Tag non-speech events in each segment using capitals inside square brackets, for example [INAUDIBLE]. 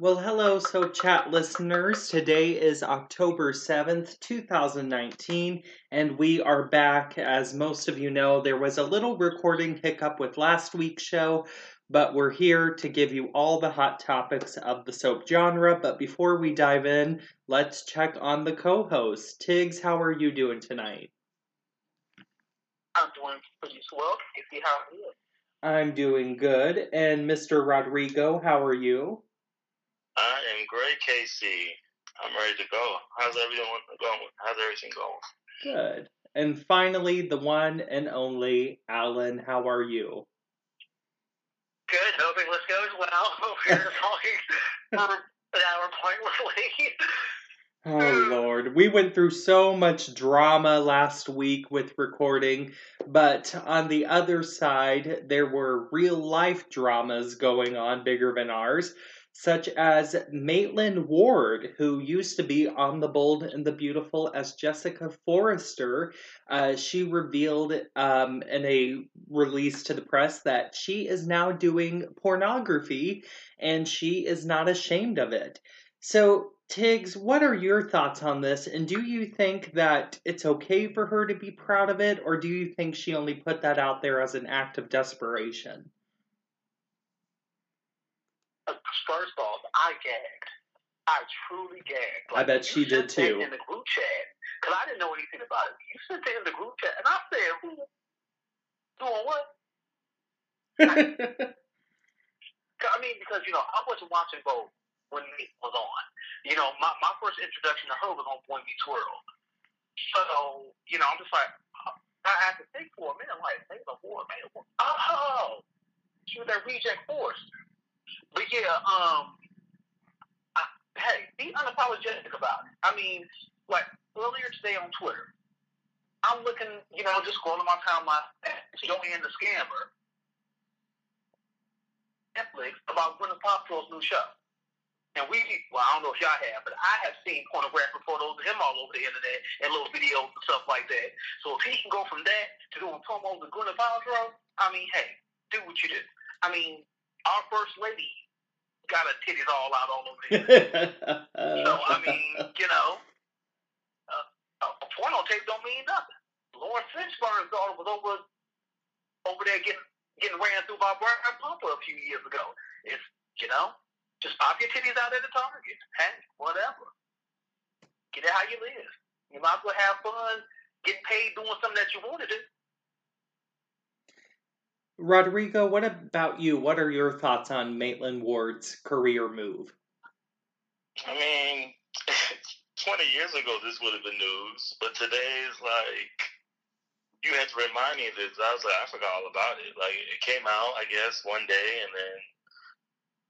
Well, hello, Soap Chat listeners. Today is October 7th, 2019, and we are back. As most of you know, there was a little recording hiccup with last week's show, but we're here to give you all the hot topics of the soap genre. But before we dive in, let's check on the co host. Tiggs, how are you doing tonight? I'm doing pretty swell. Casey, how are you? I'm doing good. And Mr. Rodrigo, how are you? I am great, Casey. I'm ready to go. How's everything going? How's everything going? Good. And finally, the one and only Alan. How are you? Good. Hoping this goes well. [LAUGHS] We're [LAUGHS] talking for um, an hour pointlessly. Oh Lord, we went through so much drama last week with recording, but on the other side, there were real life dramas going on bigger than ours such as Maitland Ward, who used to be on The Bold and the Beautiful as Jessica Forrester. Uh, she revealed um, in a release to the press that she is now doing pornography and she is not ashamed of it. So, Tiggs, what are your thoughts on this? And do you think that it's okay for her to be proud of it, or do you think she only put that out there as an act of desperation? Uh, first off, I gagged. I truly gagged. Like, I bet she did too. In the group chat, because I didn't know anything about it. You sent it in the group chat, and I said, "Who doing what?" [LAUGHS] I, mean, because you know, I wasn't watching Vogue when it was on. You know, my my first introduction to her was on Boy Meets World. So you know, I'm just like, I had to think for a minute, like, think of war, man. Oh, she was that reject force. But yeah, um, I, hey, be unapologetic about it. I mean, like earlier today on Twitter, I'm looking, you know, just scrolling my timeline, Joanne the Scammer, Netflix about Gwyneth Paltrow's new show. And we, well, I don't know if y'all have, but I have seen pornographic photos of him all over the internet and little videos and stuff like that. So if he can go from that to doing promos with Gwyneth Paltrow, I mean, hey, do what you do. I mean, our first lady got her titties all out all over the [LAUGHS] So I mean, you know, uh, a porno tape don't mean nothing. Laurence Fishburne's daughter was over over there getting getting ran through by Brian Pumper a few years ago. It's you know, just pop your titties out at the Target. Hey, whatever. Get it how you live. You might as well have fun get paid doing something that you want to do. Rodrigo, what about you? What are your thoughts on Maitland Ward's career move? I mean, [LAUGHS] 20 years ago, this would have been news, but today is like, you had to remind me of this. I was like, I forgot all about it. Like, it came out, I guess, one day, and then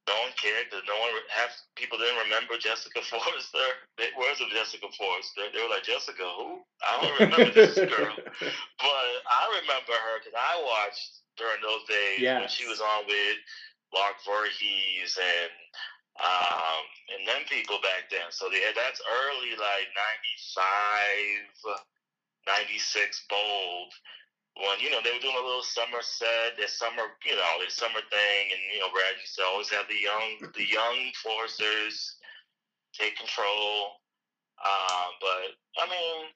no one cared no one, half people didn't remember Jessica [LAUGHS] Forrester. They, where's the Jessica Forrester? They were like, Jessica who? I don't remember this [LAUGHS] girl. But I remember her because I watched during those days yes. when she was on with Lark Voorhees and um, and them people back then. So yeah, that's early like 95, 96 bold. When you know they were doing a little summer set, their summer, you know, their summer thing, and you know, Brad used to always have the young, the young forcers take control. Uh, but I mean,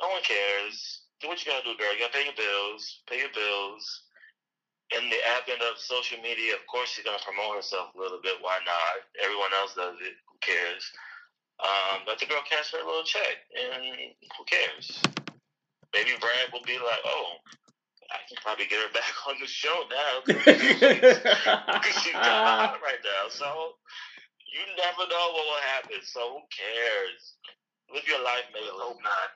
no one cares do what you gotta do, girl. You gotta pay your bills, pay your bills. In the advent of social media, of course, she's gonna promote herself a little bit. Why not? Everyone else does it. Who cares? Um, but the girl cashed her little check, and who cares? Maybe Brad will be like, "Oh, I can probably get her back [LAUGHS] on the show now [LAUGHS] [LAUGHS] because she's hot right now." So you never know what will happen. So who cares? Live your life, maybe. Hope not.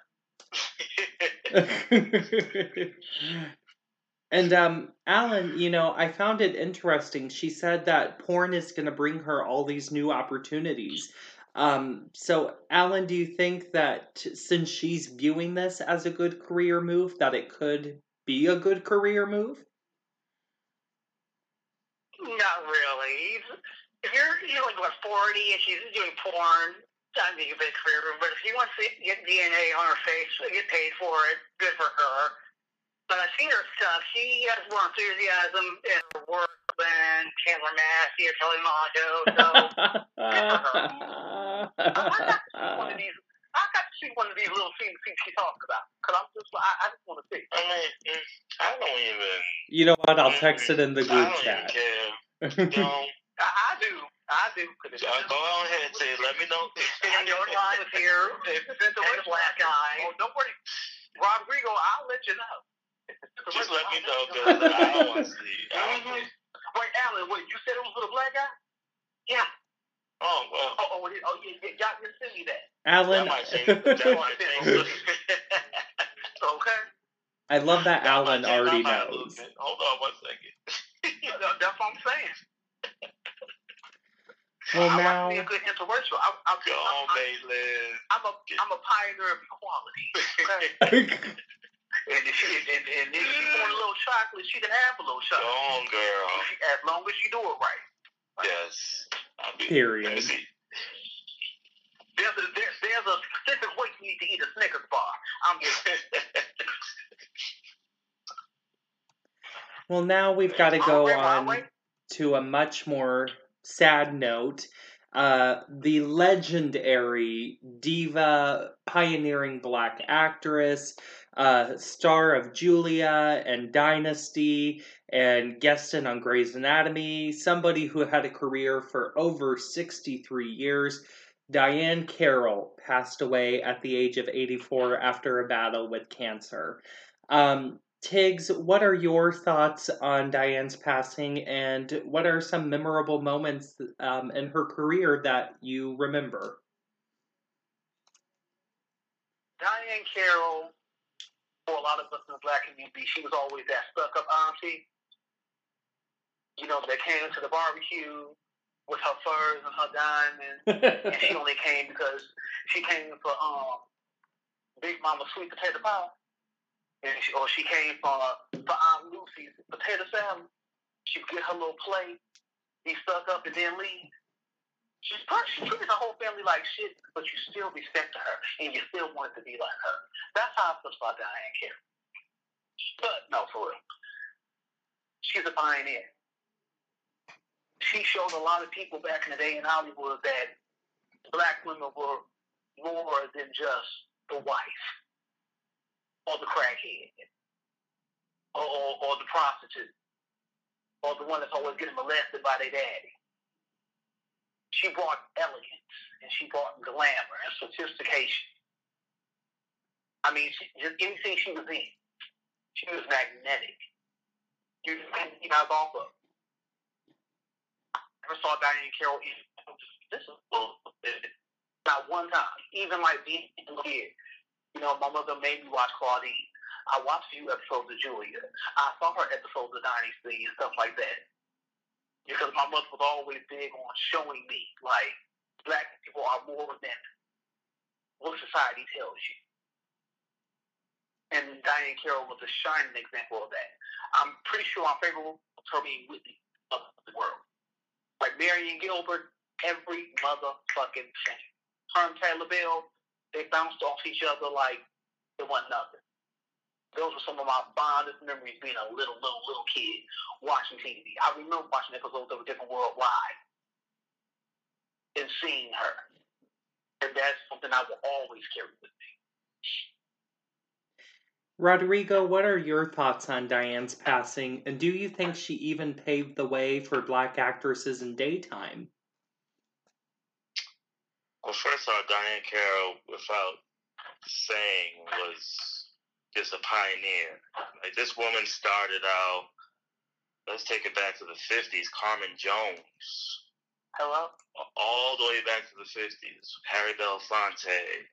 and um, Alan, you know, I found it interesting. She said that porn is going to bring her all these new opportunities. Um, so, Alan, do you think that since she's viewing this as a good career move, that it could be a good career move? Not really. If you're, you're like what forty and she's doing porn, I think a big career, move. but if she wants to get DNA on her face, get paid for it, good for her. Uh, she is tough. She has more enthusiasm in her work than Chandler Massey or Kelly Monaco. So [LAUGHS] one of these, I got to see one of these little things she talks about. Cause I'm just, I, I just want to see. I mean, mm, I don't even. you know what? I'll text it in the group chat. even care. [LAUGHS] Don't. I, I do. I do. Cause it's Uh, go on ahead, and say. Let me know. [LAUGHS] And your line is here. It's and the black eye. Oh, don't worry, Rodrigo. I'll let you know. Just let me know, cause I don't want to see. I don't Wait, Alan. Wait, you said it was for the black guy? Yeah. Oh well. Oh, oh, oh yeah, yeah. Y'all just send me that. Alan, That change. That. [LAUGHS] [LAUGHS] Okay. I love that That Alan already my mind a little knows. Hold on one second. [LAUGHS] That- That's what I'm saying. Well, I now, want to be a good interracial. I, I, Go on, I'm, I'm a I'm a pioneer of equality. Okay? And if she and, and if she want a little chocolate, she can have a little Go chocolate. on, girl. She- As long as she do it right. Yes. I'll be, Period. Let me see. There's a there, there's a specific way you need to eat a Snickers bar. I'm just [LAUGHS] well, now we've got to go Andre, on way. to a much more sad note. Uh, the legendary diva, pioneering black actress, uh, star of Julia and Dynasty, and guesting on Grey's Anatomy, somebody who had a career for over 63 years. Diahann Carroll passed away at the age of 84 after a battle with cancer. Um, Tiggs, what are your thoughts on Diahann's passing, and what are some memorable moments um, in her career that you remember? Diahann Carroll, for a lot of us in the black community, she was always that stuck up auntie. You know, that came to the barbecue with her furs and her diamonds, and she [LAUGHS] only came because she came for um Big Mama sweet potato pie, and she, or she came for for Aunt Lucy's potato salad. She'd get her little plate, be stuck up, and then leave. She's she treated her whole family like shit, but you still respect her, and you still want to be like her. That's how I feel about Diahann Carroll. But no, for real, she's a pioneer. She showed a lot of people back in the day in Hollywood that black women were more than just the wife or the crackhead or, or, or the prostitute or the one that's always getting molested by their daddy. She brought elegance and she brought glamour and sophistication. I mean, she, just anything she was in, she was magnetic. You couldn't eyes off of. Never saw Diahann Carroll in this is bullshit. Not one time. Even like being kid. You know, my mother made me watch Claudine. I watched a few episodes of Julia. I saw her episodes of Dynasty and stuff like that. Because my mother was always big on showing me, like, black people are more than what society tells you. And Diahann Carroll was a shining example of that. I'm pretty sure my favorite was her being Whitney of the world. Like Marion Gilbert, every motherfucking thing. Her and Taylor Bell, they bounced off each other like it wasn't nothing. Those were some of my fondest memories being a little, little, little kid watching TV. I remember watching episodes of A Different World live and seeing her. And that's something I will always carry with me. Rodrigo, what are your thoughts on Diahann's passing, and do you think she even paved the way for black actresses in daytime? Well, first off, Diahann Carroll, without saying, was just a pioneer. Like this woman started out. Let's take it back to the '50s. Carmen Jones, Hello? all the way back to the '50s. Harry Belafonte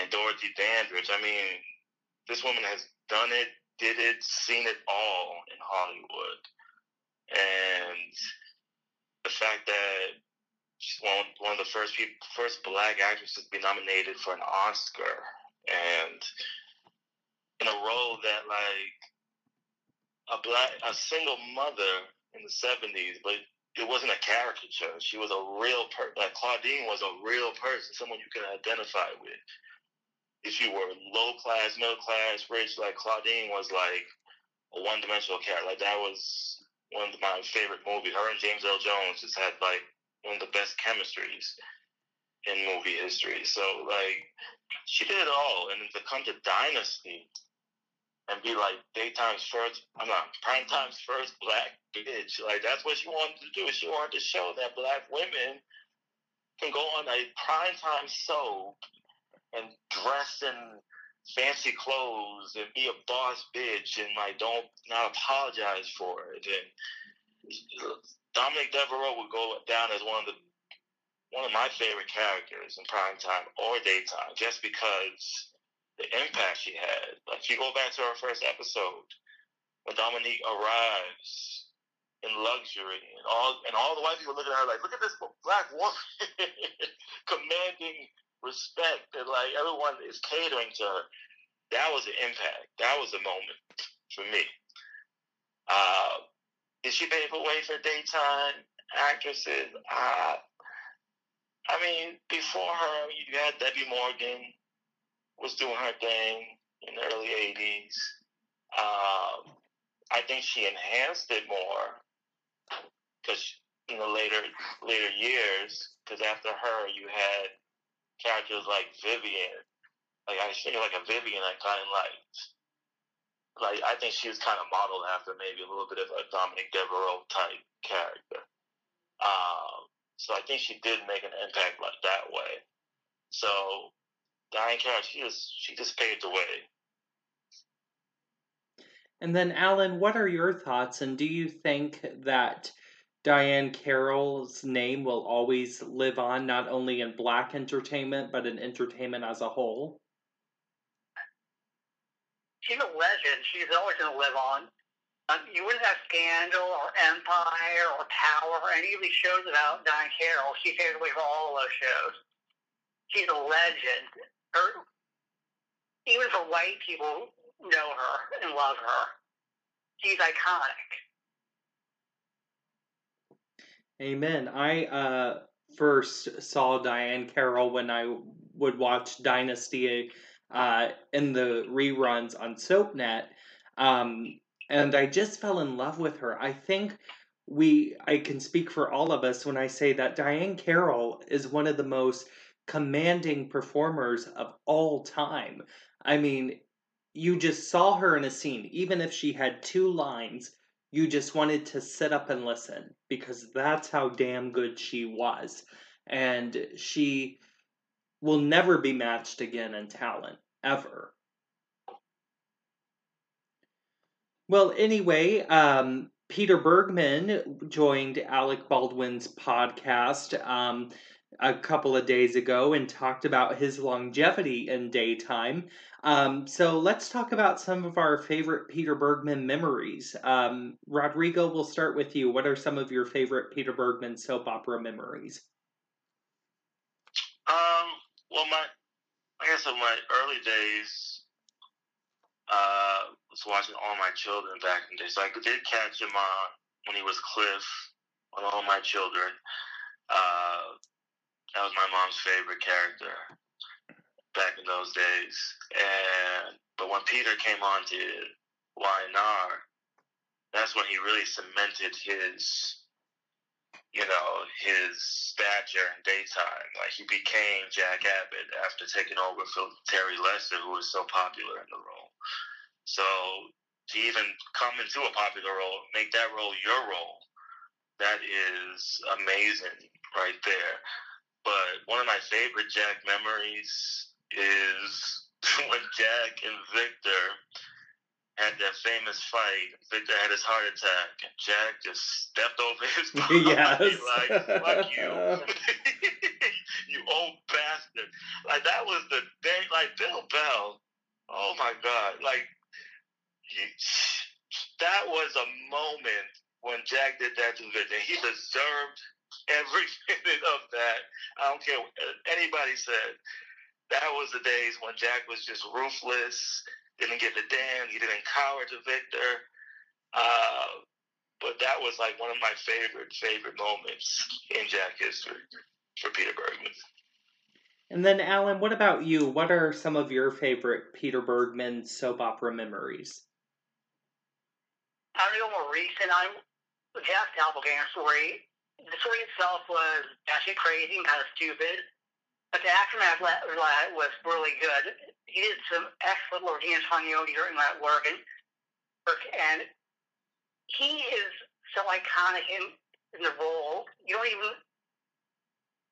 and Dorothy Dandridge. I mean, this woman has done it, did it, seen it all in Hollywood, and the fact that she's one one of the first people, first black actresses to be nominated for an Oscar, and in a role that like a black a single mother in the seventies, but it wasn't a caricature. She was a real person. Like Claudine was a real person, someone you could identify with. if you were low class, middle class, rich, like Claudine was like a one dimensional character. Like that was one of my favorite movies. Her and James Earl Jones just had like one of the best chemistries in movie history. So like she did it all, and to come to Dynasty and be like daytime's first, I'm not primetime's first black bitch. Like that's what she wanted to do. She wanted to show that black women can go on a primetime soap and dress in fancy clothes and be a boss bitch and like don't not apologize for it. And Dominique Devereaux would go down as one of the one of my favorite characters in primetime or daytime, just because the impact she had. Like you go back to our first episode, when Dominique arrives in luxury and all and all the white people looking at her like, look at this black woman [LAUGHS] commanding respect and like everyone is catering to her. That was an impact. That was a moment for me. Uh, did she pave the way for daytime actresses? Uh, I mean, before her, you had Debbie Morgan was doing her thing in the early '80s. Um, I think she enhanced it more because in the later later years, because after her, you had characters like Vivian. Like I think like a Vivian I kind of liked. Like I think she was kind of modeled after maybe a little bit of a Dominique Devereaux type character. Um, so I think she did make an impact like that way. So Diahann Carroll, she just she just paved the way. And then Alan, what are your thoughts? And do you think that Diahann Carroll's name will always live on, not only in black entertainment, but in entertainment as a whole? She's a legend. She's always going to live on. Um, you wouldn't have Scandal or Empire or Power or any of these shows without Diane Carroll. She paved the way for all of those shows. She's a legend. Her, even for white people, know her and love her. She's iconic. Amen. I uh, first saw Diahann Carroll when I would watch Dynasty uh, in the reruns on SoapNet, um, and I just fell in love with her. I think we, I can speak for all of us when I say that Diahann Carroll is one of the most commanding performers of all time. I mean, you just saw her in a scene, even if she had two lines you just wanted to sit up and listen because that's how damn good she was. And she will never be matched again in talent, ever. Well, anyway, um, Peter Bergman joined Alec Baldwin's podcast. Um, a couple of days ago and talked about his longevity in daytime. Um, so let's talk about some of our favorite Peter Bergman memories. Um, Rodrigo, we'll start with you. What are some of your favorite Peter Bergman soap opera memories? Um, well, my, I guess in my early days, uh, was watching All My Children back in the day. So I did catch him on when he was Cliff on All My Children. Uh, that was my mom's favorite character back in those days. And but when Peter came on to Y&R, that's when he really cemented his, you know, his stature in daytime. Like he became Jack Abbott after taking over for Terry Lester, who was so popular in the role. So to even come into a popular role, make that role your role, that is amazing right there. But one of my favorite Jack memories is [LAUGHS] when Jack and Victor had that famous fight. Victor had his heart attack, and Jack just stepped over his [LAUGHS] body yes. like, "Fuck you, [LAUGHS] you old bastard!" Like that was the day. Like Bill Bell. Oh my God! Like he, that was a moment when Jack did that to Victor. He deserved every [LAUGHS] minute of that. I don't care what anybody said. That was the days when Jack was just ruthless, didn't give a damn, he didn't cower to Victor. Uh, but that was like one of my favorite, favorite moments in Jack history for Peter Bergman. And then, Alan, what about you? What are some of your favorite Peter Bergman soap opera memories? I'm a little more recent. I'm the Jack Doppelganger story. The story itself was actually crazy and kind of stupid, but the aftermath was really good. He did some excellent work, he and Antonio during that work, and, and he is so iconic in, in the role. You don't even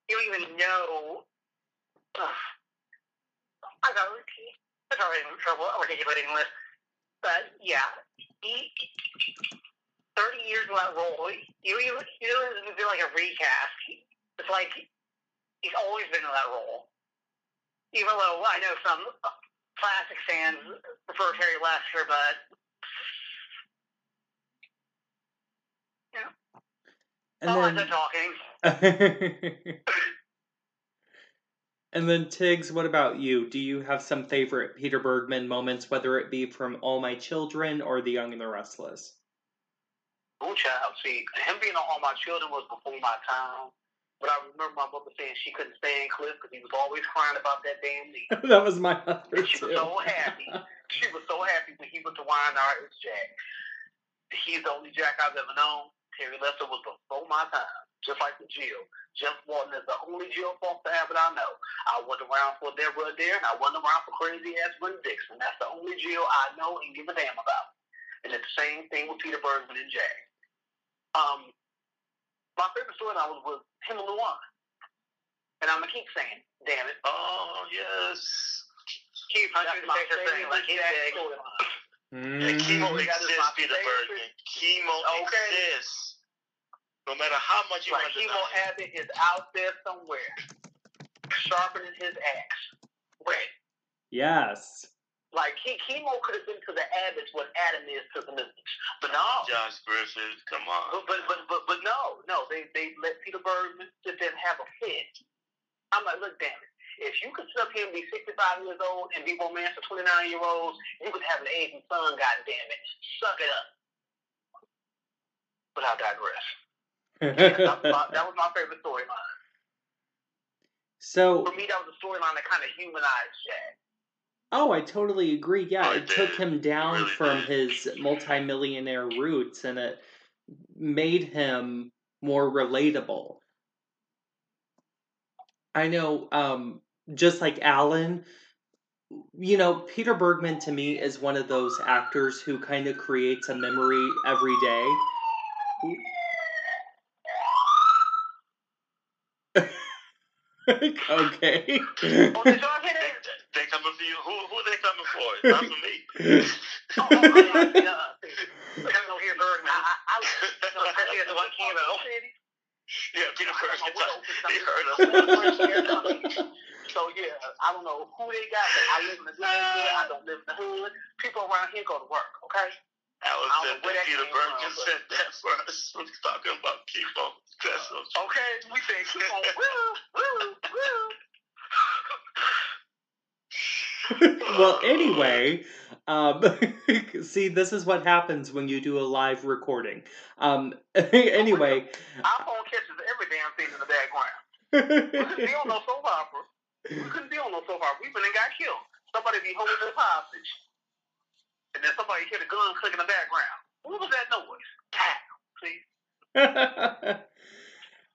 you don't even know. Ugh, I got I got in trouble articulating this, but yeah, he, 30 years in that role. You you you know, do like a recast. It's like he's always been in that role. Even though I know some classic fans prefer Terry Lester, but yeah. And then, talking. [LAUGHS] and then Tiggs, what about you? Do you have some favorite Peter Bergman moments, whether it be from All My Children or The Young and the Restless? Oh, child. See, him being on All My Children was before my time. But I remember my mother saying she couldn't stand Cliff because he was always crying about that damn knee. [LAUGHS] that was my mother She was so happy. [LAUGHS] she was so happy when he was the wine artist Jack. He's the only Jack I've ever known. Terry Lester was before my time, just like the Jill. Jess Walton is the only Jill Foster Abbott I know. I went around for Deborah Adair, and I went around for crazy ass Brenda Dickson. That's the only Jill I know and give a damn about. And it's the same thing with Peter Bergman and Jack. Um, my favorite storyline was with him and Luan. And I'm gonna keep saying, damn it. Oh yes. Keep that's my favorite like his Mm. Yeah, Keemo exists, Peter Bergman. Keemo okay. exists. No matter how much you like want to Keemo Abbott is out there somewhere, sharpening his axe. Wait. Yes. Like he, Keemo could have been to the Abbotts what Adam is to the Mystics, but no. Josh Griffith, come on. But but but but, no, no. They they let Peter Bergman sit there and have a fit. I'm like, look, damn it. If you could sit up here and be 65 years old and be romance for 29 year olds, you could have an Asian son. God damn it, suck it up. But I digress. that, was my, that was my favorite storyline. [LAUGHS] So for me, that was a storyline that kind of humanized Jack. Oh, I totally agree. Yeah, it took him down really from did. his multimillionaire roots and it made him more relatable. I know, um, just like Alan, you know, Peter Bergman to me is one of those actors who kind of creates a memory every day. [LAUGHS] okay. They coming for you. Who who are they coming for? It's [LAUGHS] not for me. oh, oh, yeah. [LAUGHS] Coming here, Bergman. I, I, I, the one came out. Yeah, Peter Bergman. Oh, [LAUGHS] he heard us. so yeah, I don't know who they got, but I live in the hood. I don't live in the hood. People around here go to work. Okay. Alan said that Peter Bergman said that for us. We're talking about Keemo. That's okay. We say Keemo. Woo, woo, woo. [LAUGHS] well, anyway, um, [LAUGHS] see, this is what happens when you do a live recording. Um, [LAUGHS] anyway, iPhone catches every damn thing in the background. we couldn't be on no soap opera. We couldn't be on no soap opera. We been and got killed. Somebody be holding us hostage, and then somebody hit a gun click in the background. What was that noise? Damn, See.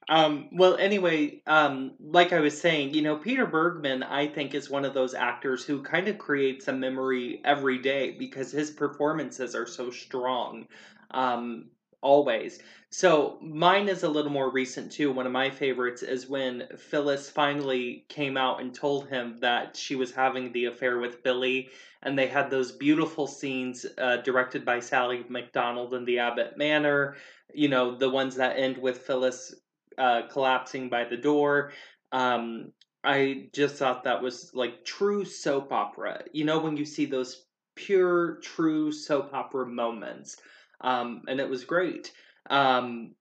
Um, well, anyway, um, like I was saying, you know, Peter Bergman, I think, is one of those actors who kind of creates a memory every day because his performances are so strong, um, always. So mine is a little more recent too. One of my favorites is when Phyllis finally came out and told him that she was having the affair with Billy, and they had those beautiful scenes uh, directed by Sally McDonald in the Abbott Manor you know the ones that end with Phyllis uh, collapsing by the door. Um, I just thought that was like true soap opera. You know, when you see those pure, true soap opera moments. Um, and it was great. Um,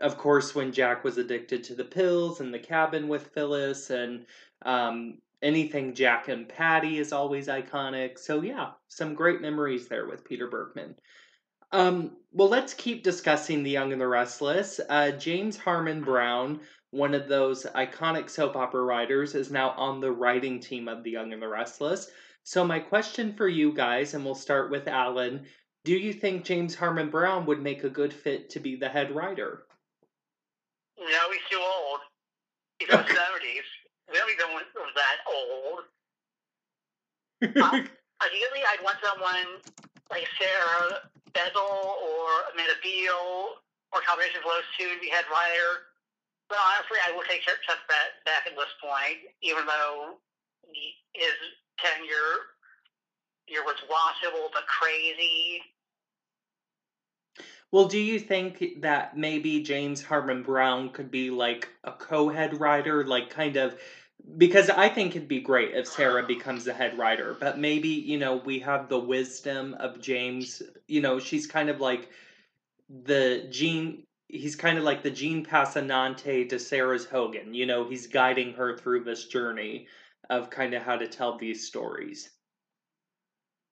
of course, when Jack was addicted to the pills in the cabin with Phyllis, and um, anything Jack and Patty is always iconic. So, yeah, some great memories there with Peter Bergman. Um, well, let's keep discussing The Young and the Restless. Uh, James Harmon Brown one of those iconic soap opera writers, is now on the writing team of The Young and the Restless. So, my question for you guys, and we'll start with Alan do you think James Harmon Brown would make a good fit to be the head writer? No, he's too old. He's in the 70s. We don't even want that old. Um, [LAUGHS] ideally, I'd want someone like Sarah Bibel or Amanda Beall or combination of those two to be head writer. But honestly, I will take Chuck back, back at this point, even though his tenure it was watchable but crazy. Well, do you think that maybe James Harmon Brown could be like a co-head writer, like kind of because I think it'd be great if Sarah becomes the head writer, but maybe, you know, we have the wisdom of James, you know, she's kind of like the Jean, he's kind of like the Jean Passanante to Sarah's Hogan. You know, he's guiding her through this journey of kind of how to tell these stories.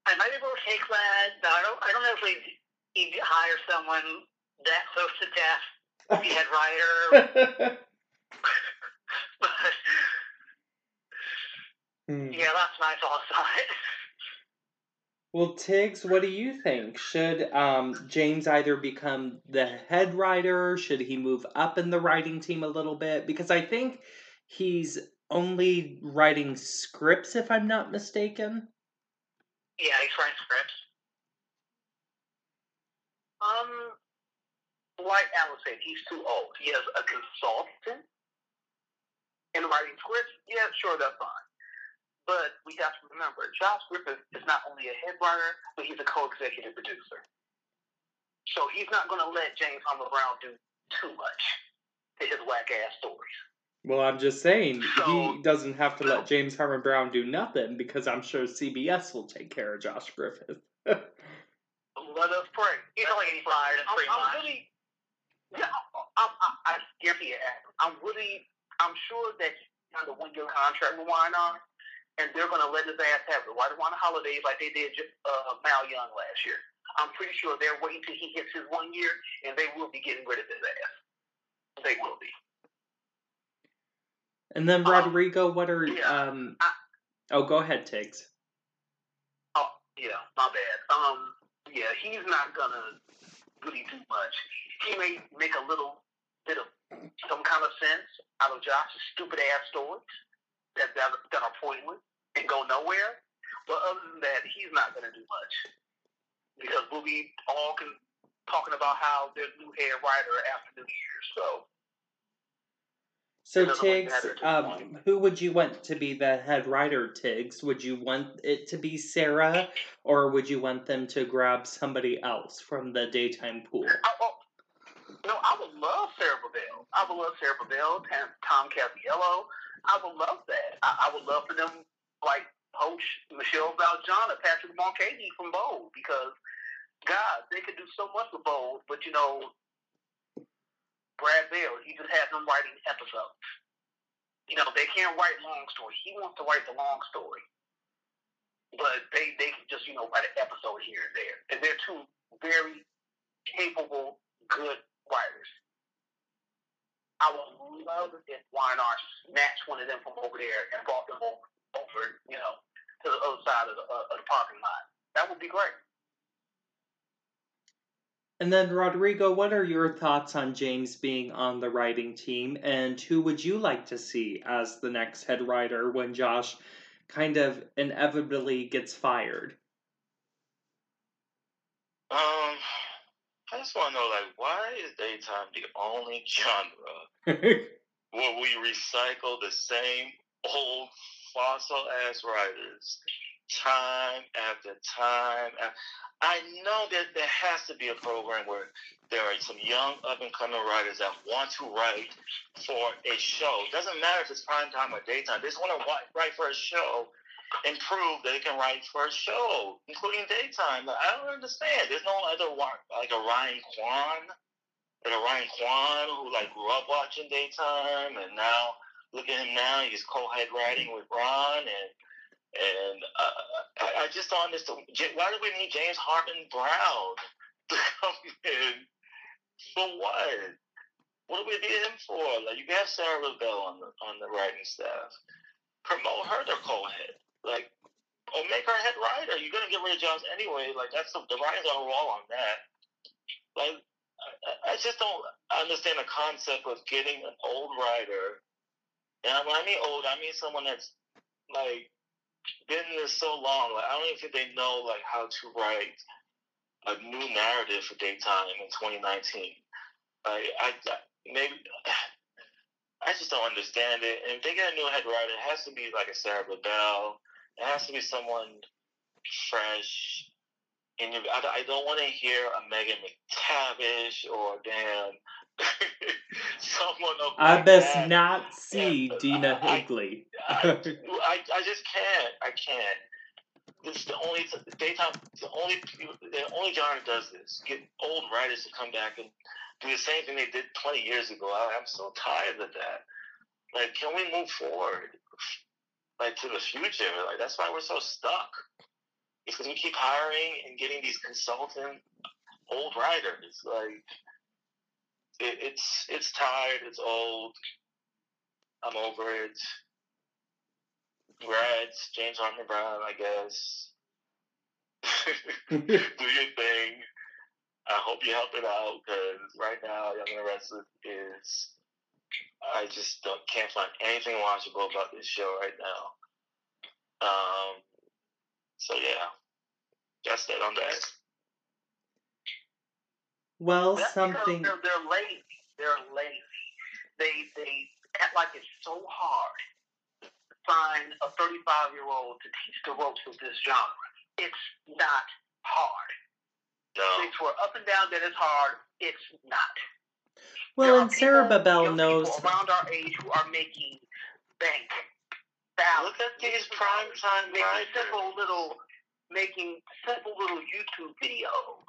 I might be able to take that, but I don't I don't know if we he'd hire someone that close to death to be head writer. [LAUGHS] but Hmm. yeah, that's my thoughts on it. Well, Tiggs, what do you think? Should um, James either become the head writer? Should he move up in the writing team a little bit? Because I think he's only writing scripts, if I'm not mistaken. Yeah, he's writing scripts. Um, like Alan said, he's too old. He has a consultant in writing scripts. Yeah, sure, that's fine. But we have to remember, Josh Griffith is not only a head writer, but he's a co-executive producer. So he's not going to let James Harmon Brown do too much to his whack ass stories. Well, I'm just saying So- he doesn't have to let James Harmon Brown do nothing because I'm sure CBS will take care of Josh Griffith. Let us pray. He's only getting fired in I'm, three I'm really, yeah, I, I, I guarantee you, Adam, I'm really, I'm sure that he signed a one-year contract with Wine-On, and they're going to let his ass have it right around the holidays like they did uh, Mal Young last year. I'm pretty sure they're waiting till he hits his one year, and they will be getting rid of his ass. They will be. And then Um, Rodrigo, what are yeah, um? I- oh, go ahead, Tiggs. Oh, yeah, my bad. Um, yeah, he's not gonna really do much. He may make a little bit of some kind of sense out of Josh's stupid ass stories that that, that are pointless and go nowhere. But other than that, he's not gonna do much because we'll be all con- talking about how there's new head writer after New Year's. So So It doesn't really Tiggs, matter at this um, who would you want to be the head writer? Tiggs, would you want it to be Sarah, or would you want them to grab somebody else from the daytime pool? I, oh, no, I would love Sarah Bibel. I would love Sarah Bibel, Tom, Tom Casiello. I would love that. I, I would love for them like poach Michele Val Jean or Patrick Mulcahy from Bold because God, they could do so much with Bold, but you know, Brad Bell, he just has them writing episodes. You know, they can't write long stories. He wants to write the long story. But they, they can just, you know, write an episode here and there. And they're two very capable, good writers. I would love if Y&R snatched one of them from over there and brought them over, over you know, to the other side of the, uh, of the parking lot. That would be great. And then Rodrigo, what are your thoughts on James being on the writing team, and who would you like to see as the next head writer when Josh kind of inevitably gets fired? Um, I just want to know, like, why is daytime the only [LAUGHS] genre [LAUGHS] where we recycle the same old fossil ass writers time after time? After, I know that there has to be a program where there are some young up and coming writers that want to write for a show. Doesn't matter if it's prime time or daytime. They just want to write for a show and prove that they can write for a show, including daytime. Like, I don't understand. There's no other like a Ryan Quan, like a Ryan Quan who like grew up watching daytime, and now look at him now. He's co-head writing with Ron, and and uh, I, I just don't understand. Why do we need James Harmon Brown [LAUGHS] to come in for what? What do we need him for? Like you have Sarah LaBelle on the on the writing staff. Promote her to co-head. Like or make her head writer. You're gonna get rid of Jones anyway. Like that's the, the writers are wrong on that. Like I, I just don't understand the concept of getting an old writer. And when I mean old, I mean someone that's like been this so long. Like I don't even think they know like how to write a new narrative for daytime in 2019. Like I, I maybe. [SIGHS] I just don't understand it. And if they get a new head writer, it has to be like a Sarah LaBelle. It has to be someone fresh. And I, I don't want to hear a Megan McTavish or damn [LAUGHS] someone I like best that. not see Yeah, Dena I- Higley. I, I, I just can't. I can't. This is the only daytime. The only the only genre that does this. Get old writers to come back and do the same thing they did 20 years ago. I, I'm so tired of that. Like, can we move forward? Like to the future. Like that's why we're so stuck. It's because we keep hiring and getting these consultant old writers. Like it, it's it's tired. It's old. I'm over it. Congrats, James Hartman Brown, I guess. [LAUGHS] Do your thing. I hope you help it out because right now, Young and the Restless is. I just don't, can't find anything watchable about this show right now. Um. So yeah, that's that on that. well, That's something. they're, they're lazy. They're lazy. They they act like it's so hard to find a 35 year old to teach the ropes of this genre. It's not hard. No. They swear up and down that it's hard. It's not. Well, There and are Sarah people, Bibel young knows. people around our age who are making bank. Thousands. Look at these prime time making simple little making simple little YouTube videos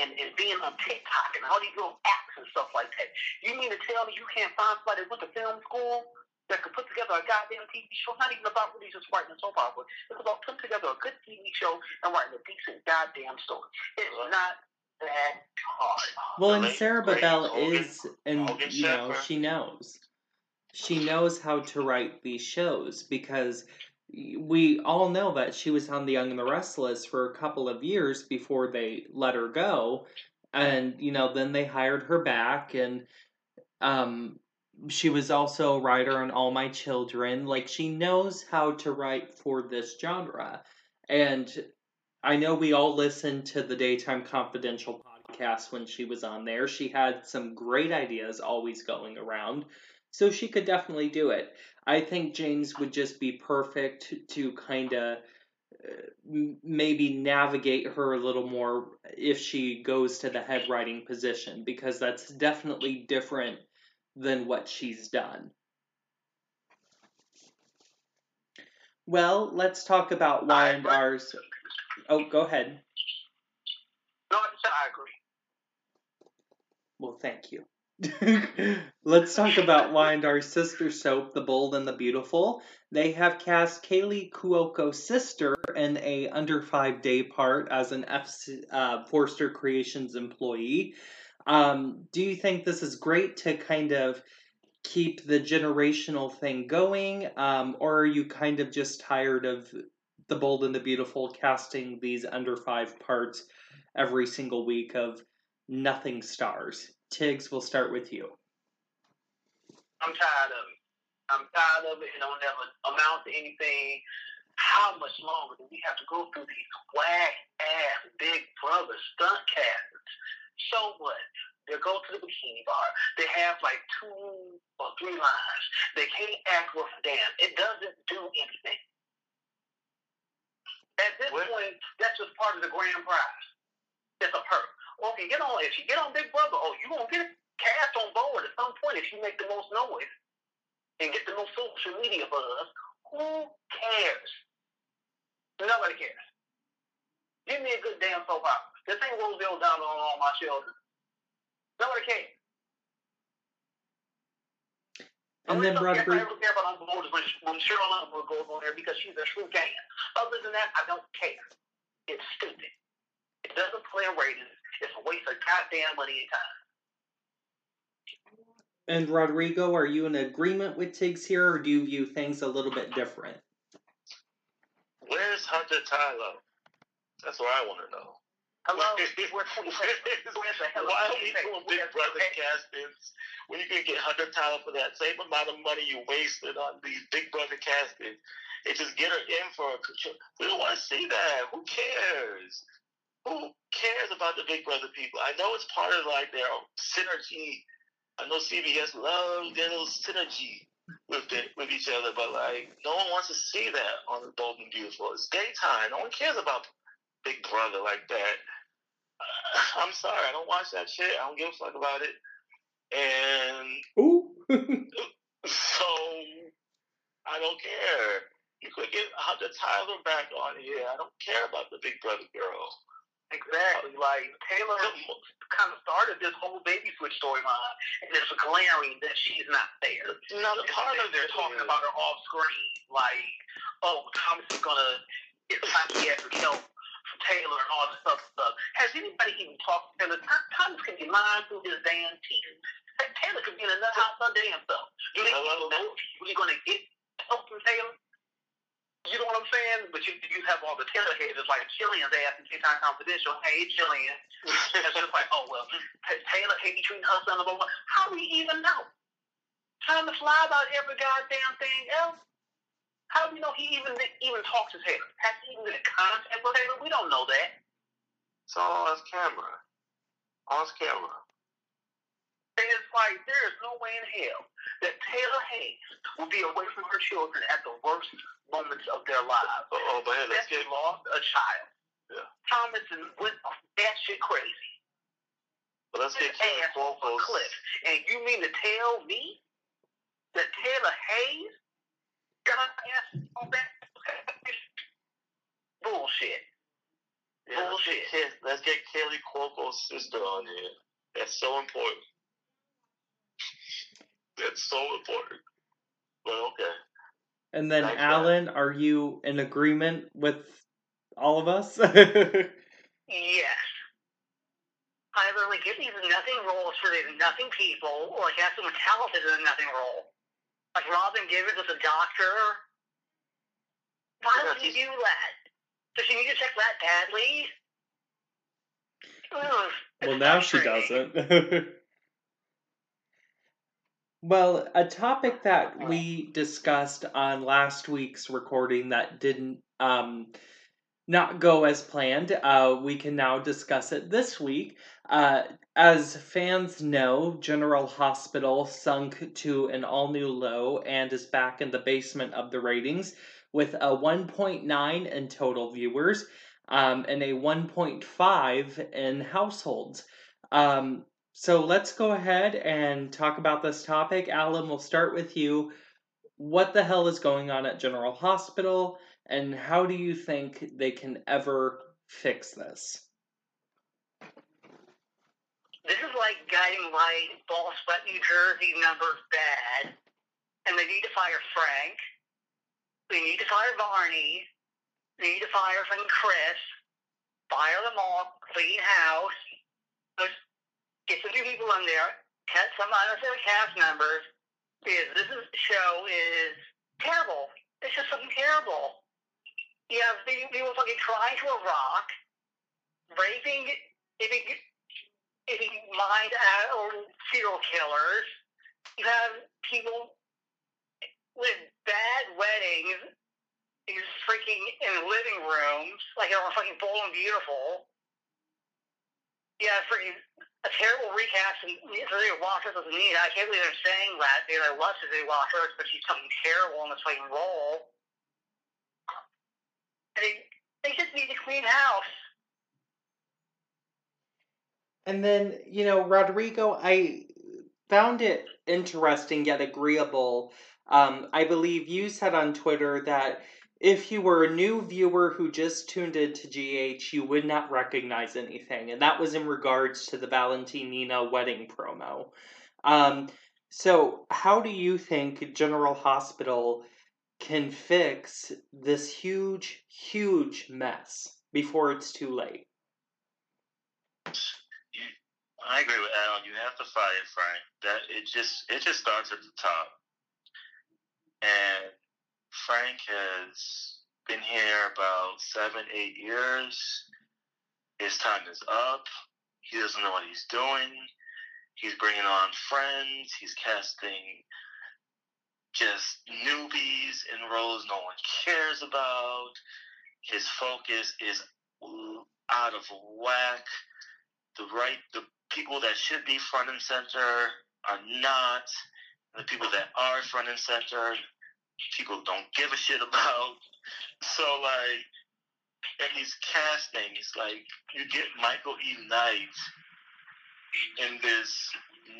and, and being on TikTok and all these little apps and stuff like that. You mean to tell me you can't find somebody that went to film school that could put together a goddamn TV show? Not even about really just writing a soap opera. It's about putting together a good TV show and writing a decent goddamn story. It's not that hard. Well, and Sarah Bibel is, and you know, she knows. She knows how to write these shows because we all know that she was on The Young and the Restless for a couple of years before they let her go. And, you know, then they hired her back and um she was also a writer on All My Children. Like she knows how to write for this genre. And I know we all listened to the Daytime Confidential podcast when she was on there. She had some great ideas always going around. So she could definitely do it. I think James would just be perfect to kind of uh, maybe navigate her a little more if she goes to the head writing position because that's definitely different than what she's done. Well, let's talk about why and ours. Oh, go ahead. No, I agree. Well, thank you. [LAUGHS] Let's talk about why Our sister soap, The Bold and the Beautiful. They have cast Kaley Cuoco's sister in a under five day part as an F uh, Forrester Creations employee. Um, do you think this is great to kind of keep the generational thing going, um, or are you kind of just tired of The Bold and the Beautiful casting these under five parts every single week of nothing stars? Tiggs, we'll start with you. I'm tired of it. I'm tired of it. It don't never amount to anything. How much longer do we have to go through these whack ass big brother stunt casts? So what? They go to the bikini bar. They have like two or three lines. They can't act worth a damn. It doesn't do anything. At this What? point, that's just part of the grand prize. It's a perk. You get on, if you get on Big Brother, oh, you gonna get cast on board at some point if you make the most noise and get the most social media buzz. Who cares? Nobody cares. Give me a good damn soap opera. This ain't Roselle down on all my children. Nobody cares. And then Only stuff Rodrigo. I ever care about on board is when, when Cheryl Underwood goes on there because she's a true fan. Other than that, I don't care. It's stupid. It doesn't play a ratings. It's a waste of goddamn money and time. And Rodrigo, are you in agreement with Tiggs here, or do you view things a little bit different? Where's Hunter Tylo? That's what I want to know. Hello? [LAUGHS] Where's the hell why are we doing? Big Brother castings when you can get Hunter Tylo for that same amount of money you wasted on these Big Brother castings and just get her in for a control? We don't want to see that. Who cares? Who cares about the Big Brother people? I know it's part of like their synergy. I know CBS loves their little synergy with the, with each other, but like no one wants to see that on the Bold and Beautiful. It's daytime. No one cares about Big Brother like that. Uh, [SIGHS] I'm sorry, I don't watch that shit. I don't give a fuck about it. And Ooh. [LAUGHS] so I don't care. You could get Hunter Tylo back on here. I don't care about the Big Brother girl. Exactly. Like Taylor kind of started this whole baby switch storyline, and it's glaring that she's not there. Not a part then of they're talking is- about her off screen, like, oh, Thomas is gonna get psychiatric help from Taylor and all this other stuff. Has anybody even talked to Taylor? Th- Thomas can be lying through his damn teeth. Taylor could be in a nut house her damn self. Do they Hello? even know if he's really gonna get help from Taylor? You know what I'm saying? But you you have all the Taylor haters like Jillian's ass in Daytime Confidential. Hey, Chillian. It's just like, oh well, Taylor hate between her son and one. How do we even know? Trying to fly about every goddamn thing else. How do we know he even even talks to Taylor? Has he even been in contact with Taylor? We don't know that. It's all on his camera. On his camera. And it's like there is no way in hell that Taylor Hayes will be away from her children at the worst moments of their lives. Oh, but hey, let's get lost a child. Yeah. Thomas and went that shit crazy. but let's get His Kelly off a Cuoco's. cliff. And you mean to tell me that Taylor Hayes got her ass on that? Bullshit. Yeah, let's, get, Bullshit. Let's get Kaley Cuoco's sister on here. That's so important. That's so important. But okay. and then, Thanks, Alan, are you in agreement with all of us? [LAUGHS] Yes. I really give these nothing roles for these nothing people, or like have someone talented in a nothing role. Like Robin Givens as a doctor. Why Yeah, would you do that? Does she need to check that badly? Ugh, well, now she doesn't. [LAUGHS] well, a topic that we discussed on last week's recording that didn't um, not go as planned, uh, we can now discuss it this week. Uh, as fans know, General Hospital sunk to an all new low and is back in the basement of the ratings with a 1.9 in total viewers um, and a 1.5 in households. Um, so let's go ahead and talk about this topic. Alan, we'll start with you. What the hell is going on at General Hospital, and how do you think they can ever fix this? This is like guiding light, ball sweat New Jersey numbers bad, and they need to fire Frank. They need to fire Varni. They need to fire fucking Chris. Fire them all. Clean house. Just get some new people in there. Cut some unnecessary cast members. Because this is, show is terrible. It's just fucking terrible. You have people fucking trying to a rock, raping, if you mind or serial killers. You have people with bad weddings, these freaking in living rooms, like they're fucking bold and beautiful. Yeah, freaking a terrible recast and Cynthia Watros was neat. I can't believe they're saying that because I love Cynthia Watros, but she's fucking terrible in this fucking role. And they, they just need to clean house. And then, you know, Rodrigo, I found it interesting yet agreeable. Um, I believe you said on Twitter that if you were a new viewer who just tuned into GH, you would not recognize anything. And that was in regards to the Valentinina wedding promo. Um, so, how do you think General Hospital can fix this huge, huge mess before it's too late? I agree with Alan. You have to fire Frank. That it just it just starts at the top. And Frank has been here about seven, eight years. His time is up. He doesn't know what he's doing. He's bringing on friends. He's casting just newbies in roles no one cares about. His focus is out of whack. The right, the people that should be front and center are not. The people that are front and center, people don't give a shit about. So like, and he's casting. It's like you get Michael E. Knight in this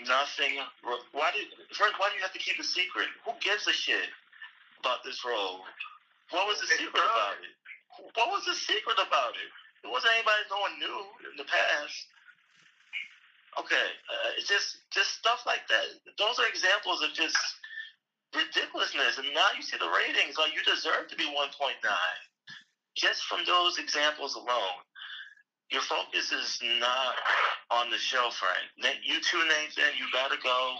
nothing. Why did first? Why do you have to keep a secret? Who gives a shit about this role? What was the secret about it? What was the secret about it? It wasn't anybody no one knew in the past. Okay, uh, just just stuff like that. Those are examples of just ridiculousness. And now you see the ratings. Like you deserve to be 1.9 just from those examples alone. Your focus is not on the show, Frank. You too, Nathan. You gotta go.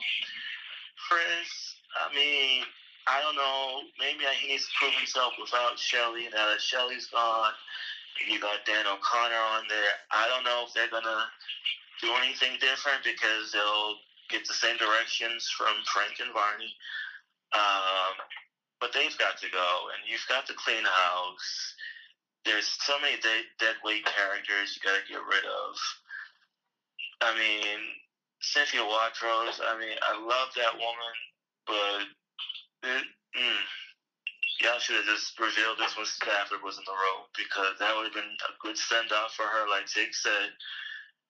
Chris, I mean, I don't know. Maybe he needs to prove himself without Shelly. Now that Shelly's gone, you got Dan O'Connor on there. I don't know if they're gonna do anything different because they'll get the same directions from Frank and Varni. Um, but they've got to go, and you've got to clean house. There's so many dead, dead characters you got to get rid of. I mean, Cynthia Watros. I mean, I love that woman, but it, mm, y'all should have just revealed this when Stafford was in the role because that would have been a good send off for her. Like Jake said,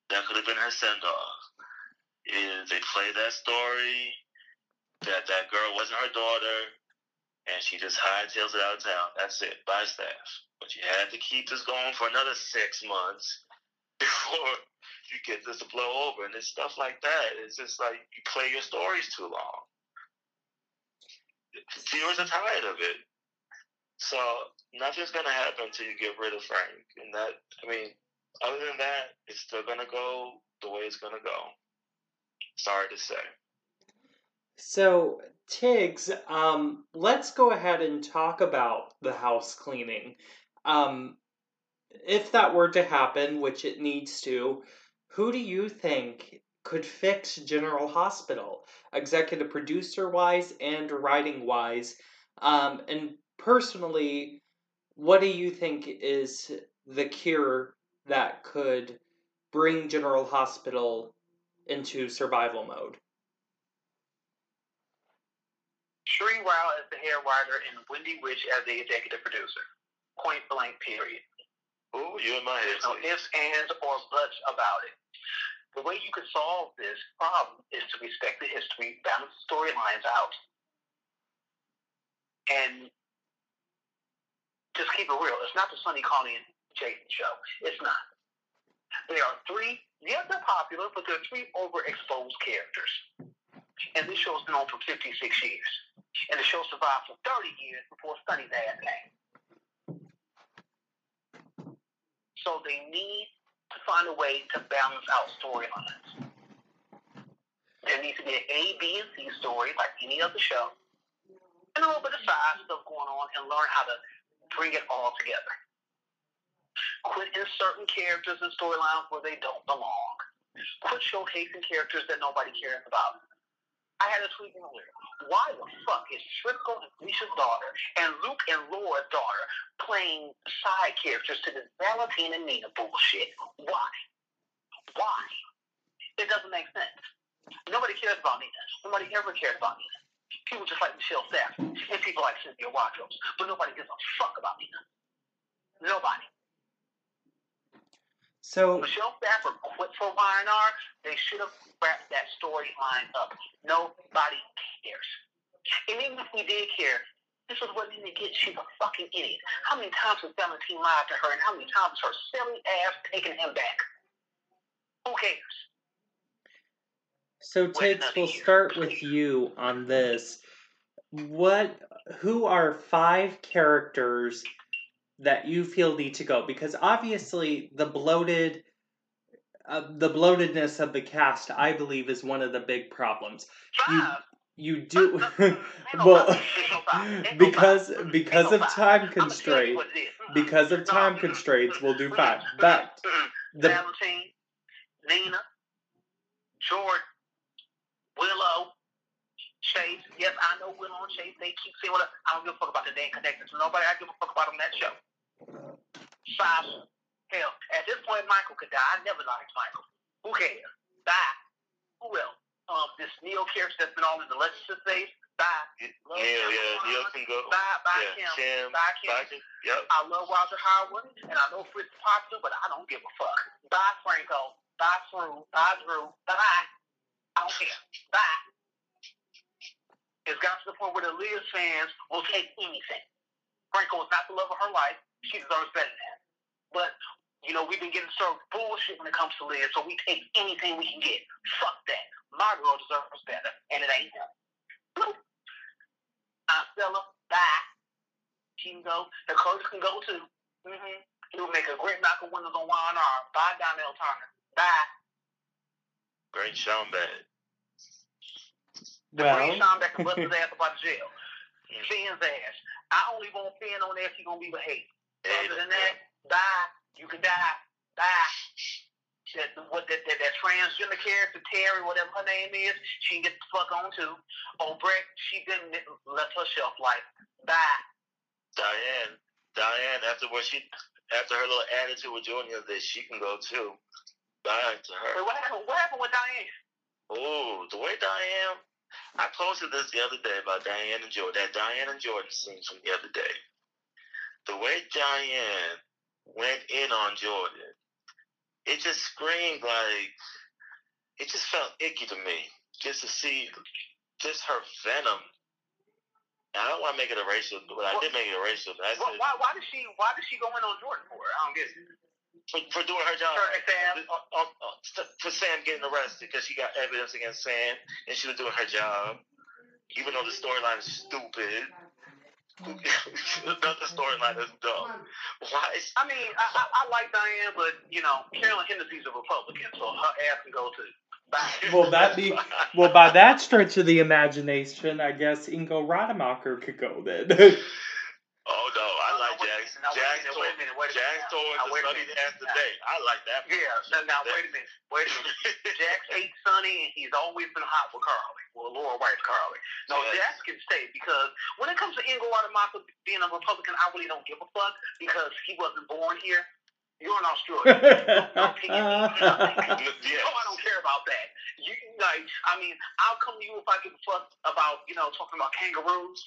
that could have been her send off. Is they play that story that that girl wasn't her daughter and she just hightails it out of town. That's it. By staff. But you had to keep this going for another six months [LAUGHS] before you get this to blow over. And it's stuff like that. It's just like you play your stories too long. Viewers are tired of it. So nothing's gonna happen until you get rid of Frank. And that, I mean, other than that, it's still gonna go the way it's gonna go. Sorry to say. So Tiggs, um, let's go ahead and talk about the house cleaning. Um, if that were to happen, which it needs to, who do you think could fix General Hospital, executive producer wise and writing wise? Um, and personally, what do you think is the cure that could bring General Hospital into survival mode? Sheree Wild as the hair writer and Wendy Rich as the executive producer. Point blank, period. Ooh, you in my head. No ifs, ands, or buts about it. The way you can solve this problem is to respect the history, balance the storylines out, and just keep it real. It's not the Sonny Connie and Jason show. It's not. There are three, yeah, they're popular, but there are three overexposed characters. And this show's been on for 56 years. And the show survived for 30 years before Sonny's ass came. So they need to find a way to balance out storylines. There needs to be an A, B, and C story like any other show. And a little bit of side stuff going on and learn how to bring it all together. Quit inserting characters and storylines where they don't belong. Quit showcasing characters that nobody cares about. I had a tweet earlier. Why the fuck is Frisco and Felice's daughter and Luke and Laura's daughter playing side characters to this Valentina and Nina bullshit? Why? Why? It doesn't make sense. Nobody cares about Nina. Nobody ever cared about Nina. People just like Michelle Stafford and people like Cynthia Watros, but nobody gives a fuck about Nina. Nobody. So Michelle Stafford quit for Y&R. They should have wrapped that storyline up. Nobody cares. And even if we did care, this was what Nina get. She's a fucking idiot. How many times has Valentine lied to her, and how many times her silly ass taken him back? Who cares? So Tiggs, we'll start with you on this. What who are five characters that you feel need to go? Because obviously the bloated uh, the bloatedness of the cast, I believe, is one of the big problems. You you do [LAUGHS] well five. Ain't no five. Ain't no because because of time I'ma tell you constraint what it is. Mm-mm. because of time constraints we'll do five. mm-mm, But the Valentine, Nina, Jordan, Willow, Chase. Yes, I know Willow on Chase. They keep saying what I don't give a fuck about the damn connected to nobody. I give a fuck about on that show. Sasha. Hell, at this point, Michael could die. I never liked Michael. Who cares? Bye. Who else? Um, this Neil character that's been all in the legislative space. Bye. Love Kim yeah, Neil can go. Bye, bye, yeah, Kim. Kim. Bye, Kim. Bye, Kim. Yep. I love Roger Howarth, and I know Fritz popular, but I don't give a fuck. Bye, Franco. Bye, Drew. Bye, Drew. Bye. I don't care. Bye. It's got to the point where the Liz fans will take anything. Franco is not the love of her life. She deserves better than that. But, you know, we've been getting served bullshit when it comes to Liz, so we take anything we can get. Fuck that. My girl deserves better, and it ain't him. Bloop. Uh, Stella, bye. She can go. The coach can go too. Mm-hmm. He would make a great knock of windows on arm. Bye, Donnell Turner. Bye. Great Sean Bad. The well Green Sean back and bust his ass up out of jail. Finn's ass. I only want Finn on there if he gonna be behaved. Other than that, die. You can die. Die. That, what that, that, that transgender character Terry, whatever her name is, she can get the fuck on too. Brett, she didn't left her shelf life. Bye. Diane. Diane, after what she, after her little attitude with Junior, that she can go too. Bye to her. Wait, what happened? What happened with Diane? Oh, the way Diane, I posted this the other day about Diane and Jordan. That Diane and Jordan scene from the other day. The way Diane went in on Jordan, it just screamed like it just felt icky to me. Just to see just her venom. I don't want to make it a racial, but I did make it a racial. But I Why, said, why, why did she? Why did she go in on Jordan for? I don't get it. For, for doing her job. Sure, Sam. Uh, uh, uh, for Sam getting arrested because she got evidence against Sam and she was doing her job, even though the storyline is stupid. [LAUGHS] Another storyline is dumb. Why? Is, I mean, I, I, I like Diane, but you know, Carolyn Hennessy's a Republican, so her ass can go to. Bye. Will that be well by that stretch of the imagination, I guess Ingo Rademacher could go then. oh no, I No, like wait a minute, wait a Jax minute, told wait a minute, wait a Jax told Now, the wait a sunny minute. ass Now. today. I like that. Yeah. Now, now wait a minute. Wait a minute. Jax [LAUGHS] hates Sonny, and he's always been hot for Carly. Well, Laura Wright's Carly. No, Yeah. Jax can stay because when it comes to Ingo Rademacher being a Republican, I really don't give a fuck because he wasn't born here. You're in Australia. [LAUGHS] yes. Oh, [LAUGHS] I don't care about that. You like, I mean, I'll come to you if I give a fuck about, you know, talking about kangaroos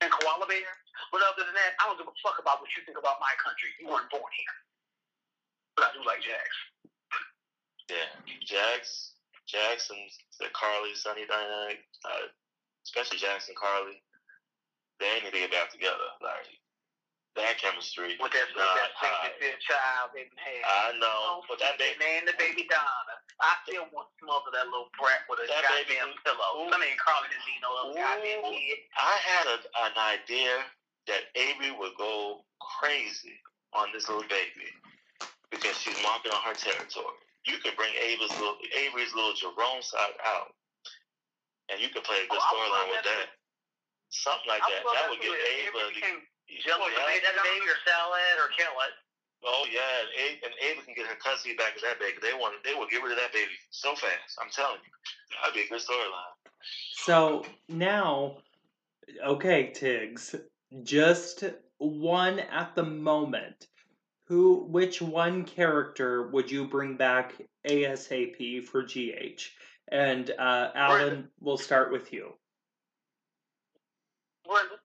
and koala bears. But other than that, I don't give a fuck about what you think about my country. You weren't born here. But I do like Jax. Yeah, Jax, Jackson, the Carly, Sonny dynamic, uh, especially Jackson, Carly, they need to get back together. Like that chemistry. With that, with that high. child they had. I know, but that baby, Man, the baby Donna. I still want to smother that little brat with a That baby- goddamn pillow. Ooh. I mean, Carly didn't need no other Ooh. goddamn kid. I had a, an idea that Avery would go crazy on this little baby because she's marking on her territory. You could bring Avery's little, Avery's little Jerome side out, and you could play a oh, good Oh, storyline with that that. Something like that. That would get give If Ava it became the jealous yeah. of that baby or sell it or kill it. Oh yeah, and Ava, and Ava can get her custody back of that baby. They want, they will get rid of that baby so fast. I'm telling you, that'd be a good storyline. so now okay, Tiggs. Just one at the moment. Who which one character would you bring back ASAP for GH? And uh Alan, we'll start with you. Brenda,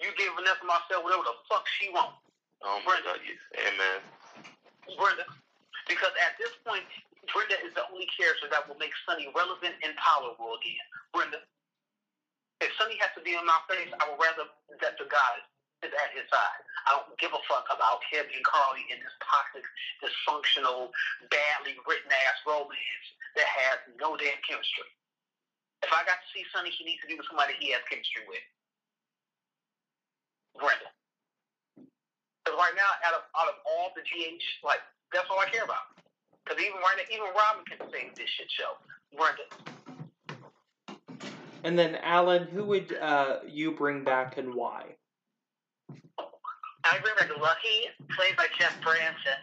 you give Vanessa Marcil whatever the fuck she wants. Oh my God, yes. amen. Brenda. Because at this point, Brenda is the only character that will make Sonny relevant and tolerable again. Brenda. If Sonny has to be in my face, I would rather that the guy is at his side. I don't give a fuck about him and Carly in this toxic, dysfunctional, badly written ass romance that has no damn chemistry. If I got to see Sonny, he needs to be with somebody he has chemistry with. Brenda. Because right now, out of out of all the GH like That's all I care about. Because even right, now, even Robin can save this shit show. Brenda. And then Alan, who would uh, you bring back and why? I bring back Lucky, played by Jeff Branson.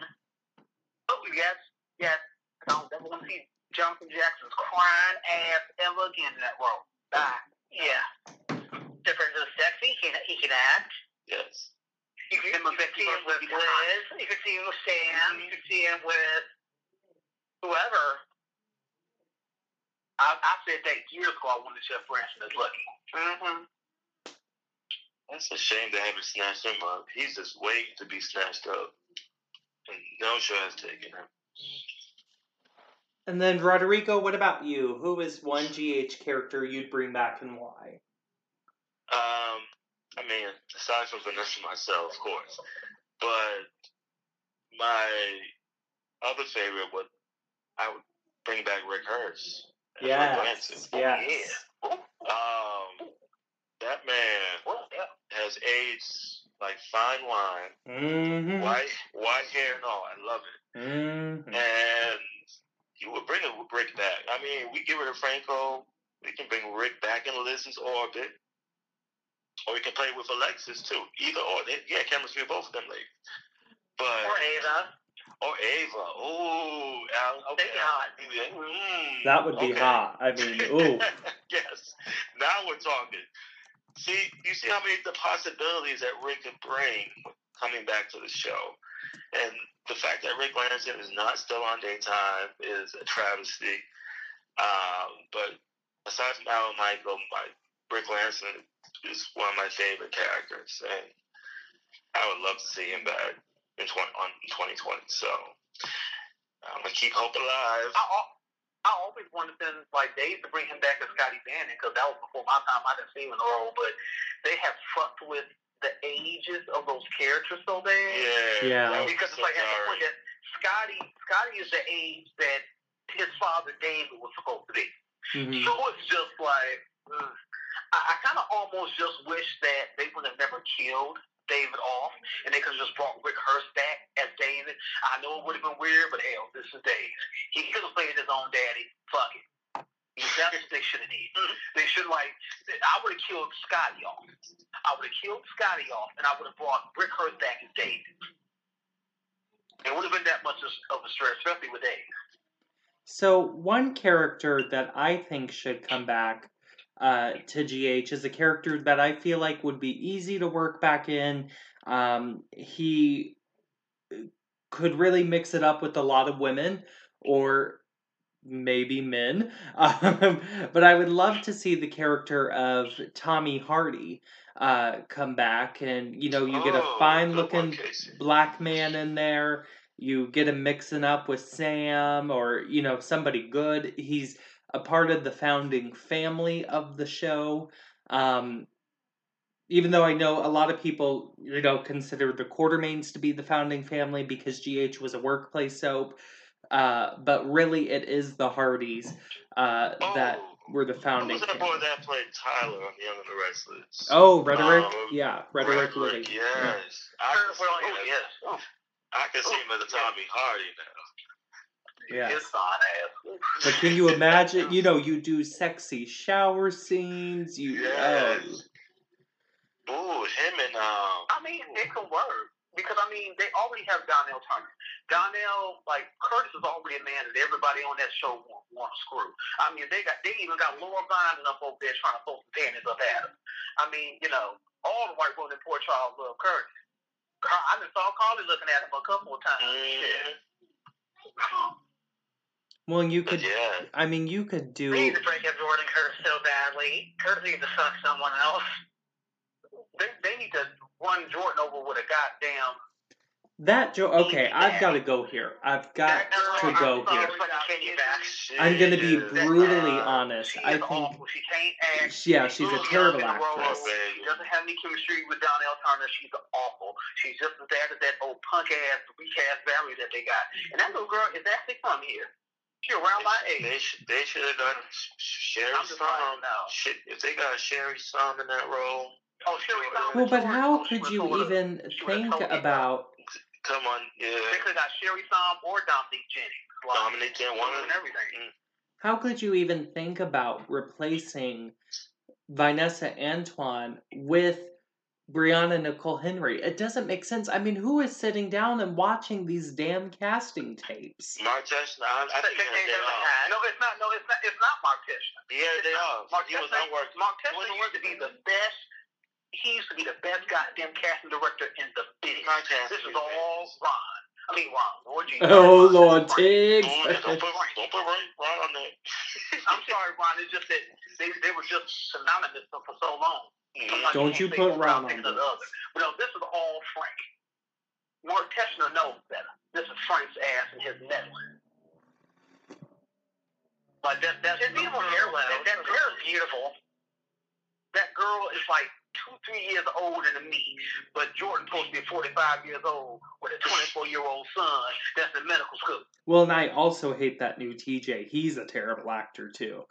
Oh yes, yes. I don't ever want to see Jonathan Jackson's crying ass ever again in that role. Bye. Yeah. Different is sexy. He can, he can act. Yes. You can, you can see him with with. Liz. You can see him with Sam. You can see him with whoever. I, I said that years ago. I wanted Jeff Branson as Lucky. Mm-hmm. That's a shame they haven't snatched him up. He's just waiting to be snatched up. And no show has taken him. And then Rodrigo, what about you? Who is one GH character you'd bring back and why? Um, I mean, aside from Vanessa myself, of course, but my other favorite would I would bring back Rick Hearst. As Rick Yes, Lansing. yes. Um, that man has aged like fine wine, Mm-hmm. white white hair and all. I love it. Mm-hmm. And you would bring a Rick back. I mean, we get rid of Franco. We can bring Rick back in Liz's orbit. Or we can play with Alexis too. Either or. They, yeah, chemistry with both of them ladies. But Or Ava. Or Ava. Ooh, Al, okay. They hot. Mm, That would be okay. hot. I mean, [LAUGHS] ooh. yes. Now we're talking. See, you see how many the possibilities that Rick could bring coming back to the show, and the fact that Ric Lansing is not still on daytime is a travesty. Um, but aside from Alan Michael, my Ric Lansing is one of my favorite characters, and I would love to see him back in 20, on 2020. So I'm gonna keep hope alive. I, I always wanted them, like, Dave to bring him back as Scotty Bannon, because that was before my time. I didn't see him in the role, but they have fucked with the ages of those characters so bad. Yeah, Yeah. that was Because it's so like at the point that Scotty, Scotty is the age that his father David was supposed to be. Mhm. So it's just like, ugh. I, I kind of almost just wish that they would have never killed David off, and they could have just brought Rick Hearst back as David. I know it would have been weird, but hell, this is Dave. He could have played his own daddy. Fuck it. That's what they should have did. Mm-hmm. They should like. I would have killed Scotty off. I would have killed Scotty off, and I would have brought Rick Hearst back as David. It would have been that much of a stretch, especially with Dave. So one character that I think should come back uh, to GH is a character that I feel like would be easy to work back in. Um, he could really mix it up with a lot of women or maybe men. [LAUGHS] Um, but I would love to see the character of Tommy Hardy uh, come back, and you know, you get a Oh, fine looking black man in there. You get him mixing up with Sam or, you know, somebody good. He's a part of the founding family of the show. Um, even though I know a lot of people, you know, consider the Quartermains to be the founding family because GH was a workplace soap. Uh, but really, it is the Hardys uh, that Oh, were the Who founding was that family. boy that played Tyler on Young and the Restless? Oh, Redaric? Um, yeah, Redaric Liddy. Redaric, yes. I can see Well, him oh, as- yes. Oh, I can see him as a Tommy Hardy now. Yes. His son ass. But can you imagine? You know, you do sexy shower scenes. You Yes. oh, Ooh, him and um. I mean, it can work because I mean they already have Donnell Turner. Donnell, like Curtis, is already a man that everybody on that show want, want to screw. I mean, they got they even got Laura Grimes up over there trying to throw some panties up at him. I mean, you know, all the white women in Port Charles love Curtis. Car- I just saw Carly looking at him a couple of times. mhm. Well, you But could. yeah, I mean, you could We do. need to break up Jordan Curtis so badly. Curtis needs to fuck someone else. They, they need to run Jordan over with a goddamn. That Joe. Okay, I've got to go here. I've got to go here. Kenny back. I'm gonna be brutally uh, honest. She I think. She can't act. Yeah, she's a terrible young in the role. actress. She doesn't have any chemistry with Donnell Turner. She's awful. She's just as bad as that old punk ass, weak ass Valerie that they got. And that little girl is actually from here. She around my They age. should, they should have done Sh- Sherry I'm just lying Song. now. If they got Sherri Saum in that role, Oh, Sherri Saum. Well, but how Oh, could you even think about? Come on, They yeah. could have got Sherri Saum or Dominique Jennings. Like, Dominic Jen, one of and everything. Mm. How could you even think about replacing Vinessa Antoine with Brianna Nicole Henry? It doesn't make sense. I mean, who is sitting down and watching these damn casting tapes? Martesh, I, I think he had a day off. No, it's not. No, it's not. It's not Mark Teschner. He had a day off. Mark He was Tishner, not working. Mark He used to be the best. He used to be the best goddamn casting director in the business. This is all Ron. I mean Ron. Lord Jesus. Oh, Ron. Lord Ron. Tiggs. Don't, don't put don't put right, right on there. I'm sorry, Ron. It's just that they they were just synonymous for, for so long. Sometimes Don't you put one without Ron on thinking this. the other. But no, this is all Frank. Mark Teschner knows better. This is Frank's ass and his meddling. Like that, that's His beautiful hair, That, Leo. that hair is beautiful. That girl is like two, three years older than me, but Jordan's supposed to be 45 years old with a 24 year old son that's in medical school. Well, and I also hate that new TJ. He's a terrible actor too.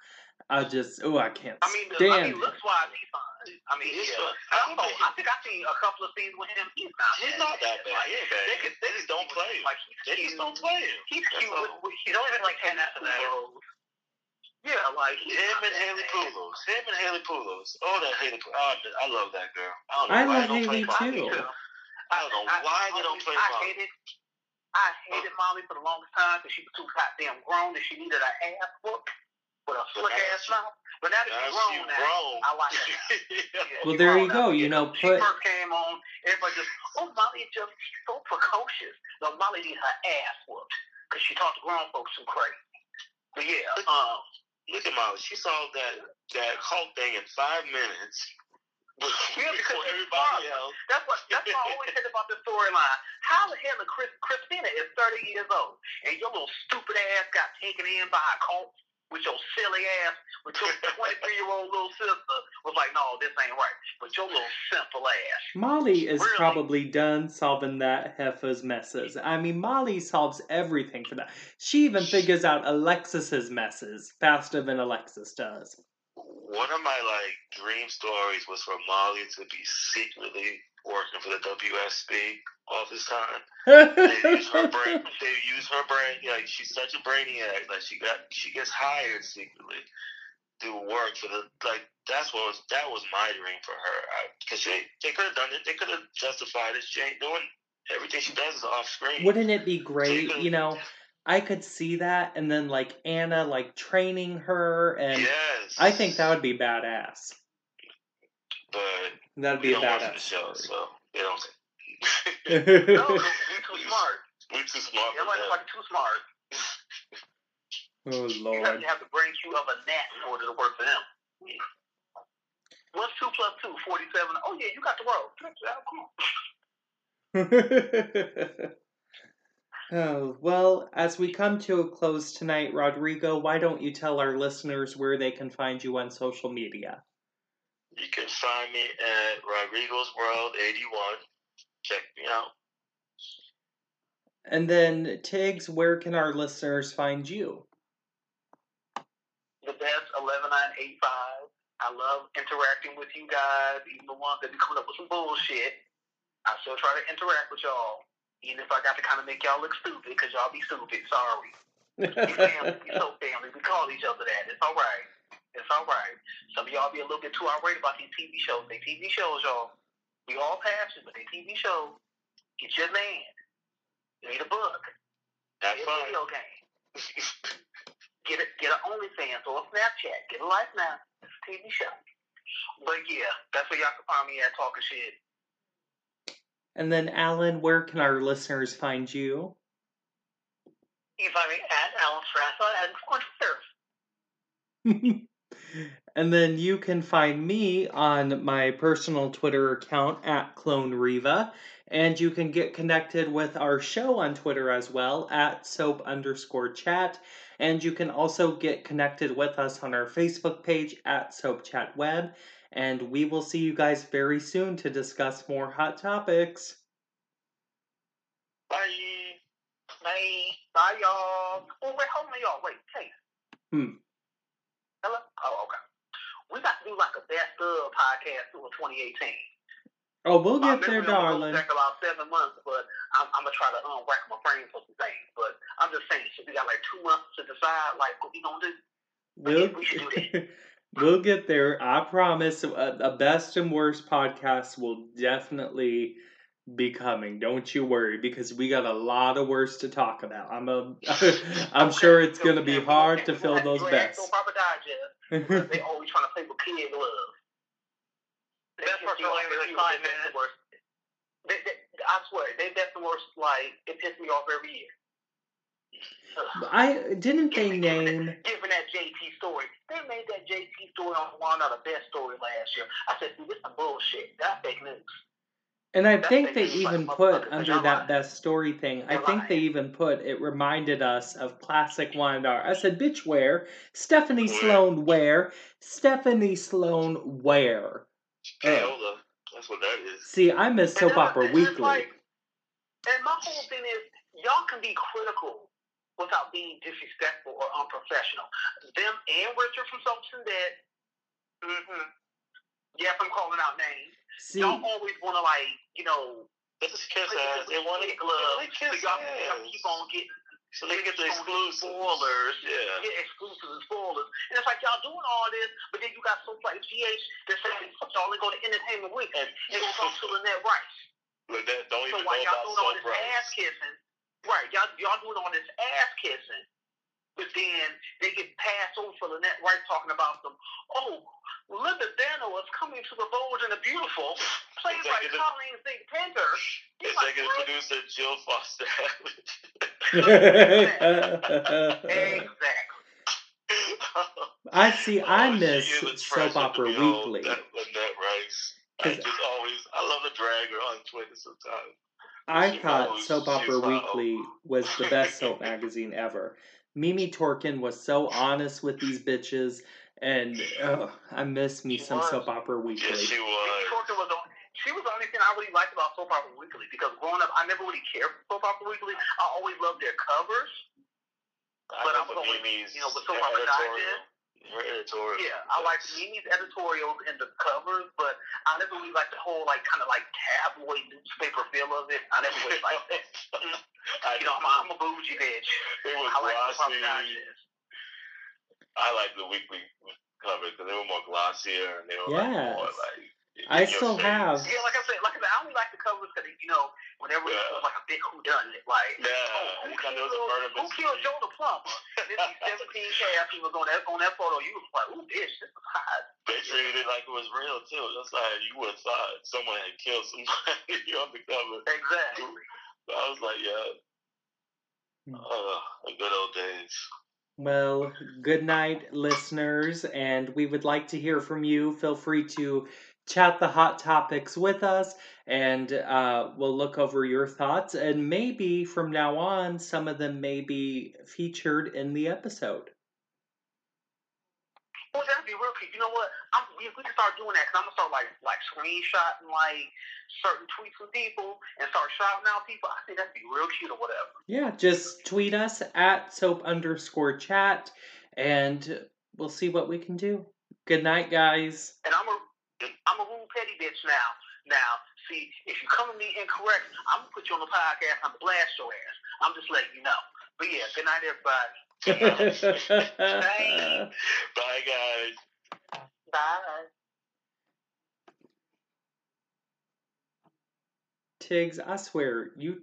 I just, oh, I can't I mean, the, stand I mean, looks wise, he's fine. I mean, He's yeah. fine. I don't know. I think I've seen a couple of scenes with him. He's not. He's not that bad. Like, He ain't bad. They could, they They just don't play him. Like he's They just don't play him. He's cute. all. With, with, he's only been like ten after that. Yeah, like he's Him and Haley bad. Pulos. Him and Haley Pullos. Oh, that Haley Pullos. Oh, I love that girl. I don't know I why love they don't play Haley Molly. too. I don't know why they don't play I Molly. hated, I hated Molly for the longest time because she was too goddamn grown and she needed an ass whoop with a slick now ass mouth. But now that Now she's grown, now, grown. I like it. Yeah. [LAUGHS] Yeah, Well, there you go. now. You Yeah, know, she put- first came on, everybody just, oh, Molly just so precocious. No, Molly needs her ass whooped because she talked to grown folks some crazy. But yeah, um, Look at Molly. She solved that that Hulk thing in five minutes. [LAUGHS] Yeah, because Before she's everybody else. That's what that's what I always said about the storyline. How the hell is Chris, Christina is thirty years old and your little stupid ass got taken in by a cult with your silly ass with your [LAUGHS] twenty three year old little sister was like, no, this ain't right. But your little simple ass. Molly is Really? probably done solving that heifer's messes. I mean, Molly solves everything for that. She even figures out Alexis's messes faster than Alexis does. One of my like dream stories was for Molly to be secretly working for the WSB all this time. They use her [LAUGHS] brain. They use her brain. Like she's such a brainiac. Like she got she gets hired secretly to work for the like. That's what was that was my dream for her. Because they they could have done it. They could have justified it. She ain't doing everything she does is off screen. Wouldn't it be great? You know, I could see that, and then like Anna like training her, and yes. I think that would be badass. But That'd we be a don't watch the badass. show, so they [LAUGHS] don't. No, we too smart. we too smart for Everybody's that. like too smart. oh lord! You have to have the brain Q of a gnat in order to work for them. What's two plus two? Forty-seven. Oh yeah, you got the world. Come on. [LAUGHS] oh, well, as we come to a close tonight, Rodrigo, why don't you tell our listeners where they can find you on social media? You can find me at Rodrigo's World 81. Check me out. And then, Tiggs, where can our listeners find you? the best eleven nine eight five. I love interacting with you guys, even the ones that be coming up with some bullshit. I still try to interact with y'all, even if I got to kind of make y'all look stupid, because y'all be stupid. Sorry. [LAUGHS] We family. We so family. We call each other that. It's all right. It's all right. Some of y'all be a little bit too irate about these TV shows. They TV shows, y'all. We all passionate, but they TV shows. Get your man. Read a book. That's Play a fun. video game. [LAUGHS] Get a get an OnlyFans or a Snapchat. Get a life now. It's a TV show. But yeah, that's where y'all can find me at talking shit. and then, Alan, where can our listeners find you? You can find me at Alan Strathon and on Twitter. [LAUGHS] and then you can find me on my personal Twitter account at Clone Riva. And you can get connected with our show on Twitter as well at soap underscore chat. And you can also get connected with us on our Facebook page at Soap Chat Web. And we will see you guys very soon to discuss more hot topics. Bye. Bye. Bye, y'all. Oh, wait, hold on, y'all. Wait, Chase. Hmm. Hello? Oh, okay. We got to do like a best of podcast through 2018. Oh, we'll get there, darling. back about seven months, but I'm, I'm gonna try to um, rack my brain for some things. But I'm just saying, so we got like two months to decide, like what we gonna do. We'll, we should do [LAUGHS] we'll get there. I promise. A, a best and worst podcast will definitely be coming. Don't you worry, because we got a lot of worst to talk about. I'm a, [LAUGHS] [LAUGHS] I'm sure it's gonna be hard to fill those best. So Papa Digest, they always trying to play with kid love. Best They person just like be this like, time, that's man. the worst. They, they, I swear, they that's the worst. Like it pissed me off every year. I didn't they name Given that JT story, they made that JT story on Wanda the best story last year. I said, "See, this is bullshit. That's fake news." And I think they even put under that best story thing, I think they even put it reminded us of classic Y&R. I said, bitch, where? Stephanie? Sloan, where? Stephanie Sloan, where? Paola. That's what that is. See, I miss Soap Opera Weekly. like- and my whole thing is, y'all can be critical without being disrespectful or unprofessional. Them and Richard from Soaps In Depth. Mm-hmm. Yes, I'm calling out names. See, Y'all always want to like, you know, They just kiss ass. They want to gloves, They kiss so y'all ass. keep on getting So they get the keep on getting exclusive. spoilers. Yeah. Get exclusives and spoilers. And it's like y'all doing all this, but then you got soaps like GH that say, fuck y'all and go to Entertainment Week And and go talk to Lynette Rice. Look, that don't So even while know y'all doing all this ass kissing, right? Y'all y'all doing all this ass kissing, but then they get passed over for Lynette Wright talking about them. Oh, Linda Dano is coming to the Bold and the Beautiful, played by Executive- Colleen St. Panther. You're like, Executive what? producer Jill Foster Exactly. I see. I Oh, miss she is a Soap Opera Weekly. That Lynette Rice. I 'Cause- just always, I love to drag her on Twitter sometimes. I She thought knows Soap Opera. Weekly was the best soap [LAUGHS] magazine ever. Mimi Torchin was so honest with these bitches, and ugh, I miss me She some was. Soap Opera Weekly. Yes, she was. Mimi was. Torchin was the, she was the only thing I really liked about Soap Opera Weekly because growing up, I never really cared for Soap Opera Weekly. I always loved their covers. I But I'm remember always, Mimi's you know, with Soap Opera editorial. Digest. Her editorial. Yeah, I like Mimi's editorials and the covers, but I never really liked the whole like kind of like tabloid newspaper feel of it. I never really liked that. [LAUGHS] I You know, I'm a, I'm a bougie bitch. It was I like Soap Opera glossy. I like the weekly covers because they were more glossier and they were Yes. like more like. In I your still face. have. Yeah, like I said, like I said, I only like the covers because you know whenever it Yeah. was like a big whodunit, like Yeah, oh, who anytime killed, there was a murder who killed mystery. Joe the plumber? This [LAUGHS] is 17 cast he was on that on that photo. You was like, ooh, bitch, this is hot. They treated it like it was real too. That's like you would have thought someone had killed somebody [LAUGHS] on the cover. Exactly. So I was like, yeah. Hmm. Uh, the good old days. Well, good night, listeners, and we would like to hear from you. Feel free to chat the hot topics with us, and uh, we'll look over your thoughts, and maybe from now on, some of them may be featured in the episode. Well, that'd be real cute. You know what? I'm, we, we can start doing that because I'm gonna start like like screenshotting like certain tweets from people and start shouting out people. I think that'd be real cute or whatever. Yeah, just tweet us at soap underscore chat, and we'll see what we can do. Good night, guys. And I'm a I'm a rude petty bitch now. Now, see, if you come to me incorrect, I'm gonna put you on the podcast. I'm gonna blast your ass. I'm just letting you know. But yeah, good night, everybody. [LAUGHS] Bye, guys. Bye. Tiggs, I swear, you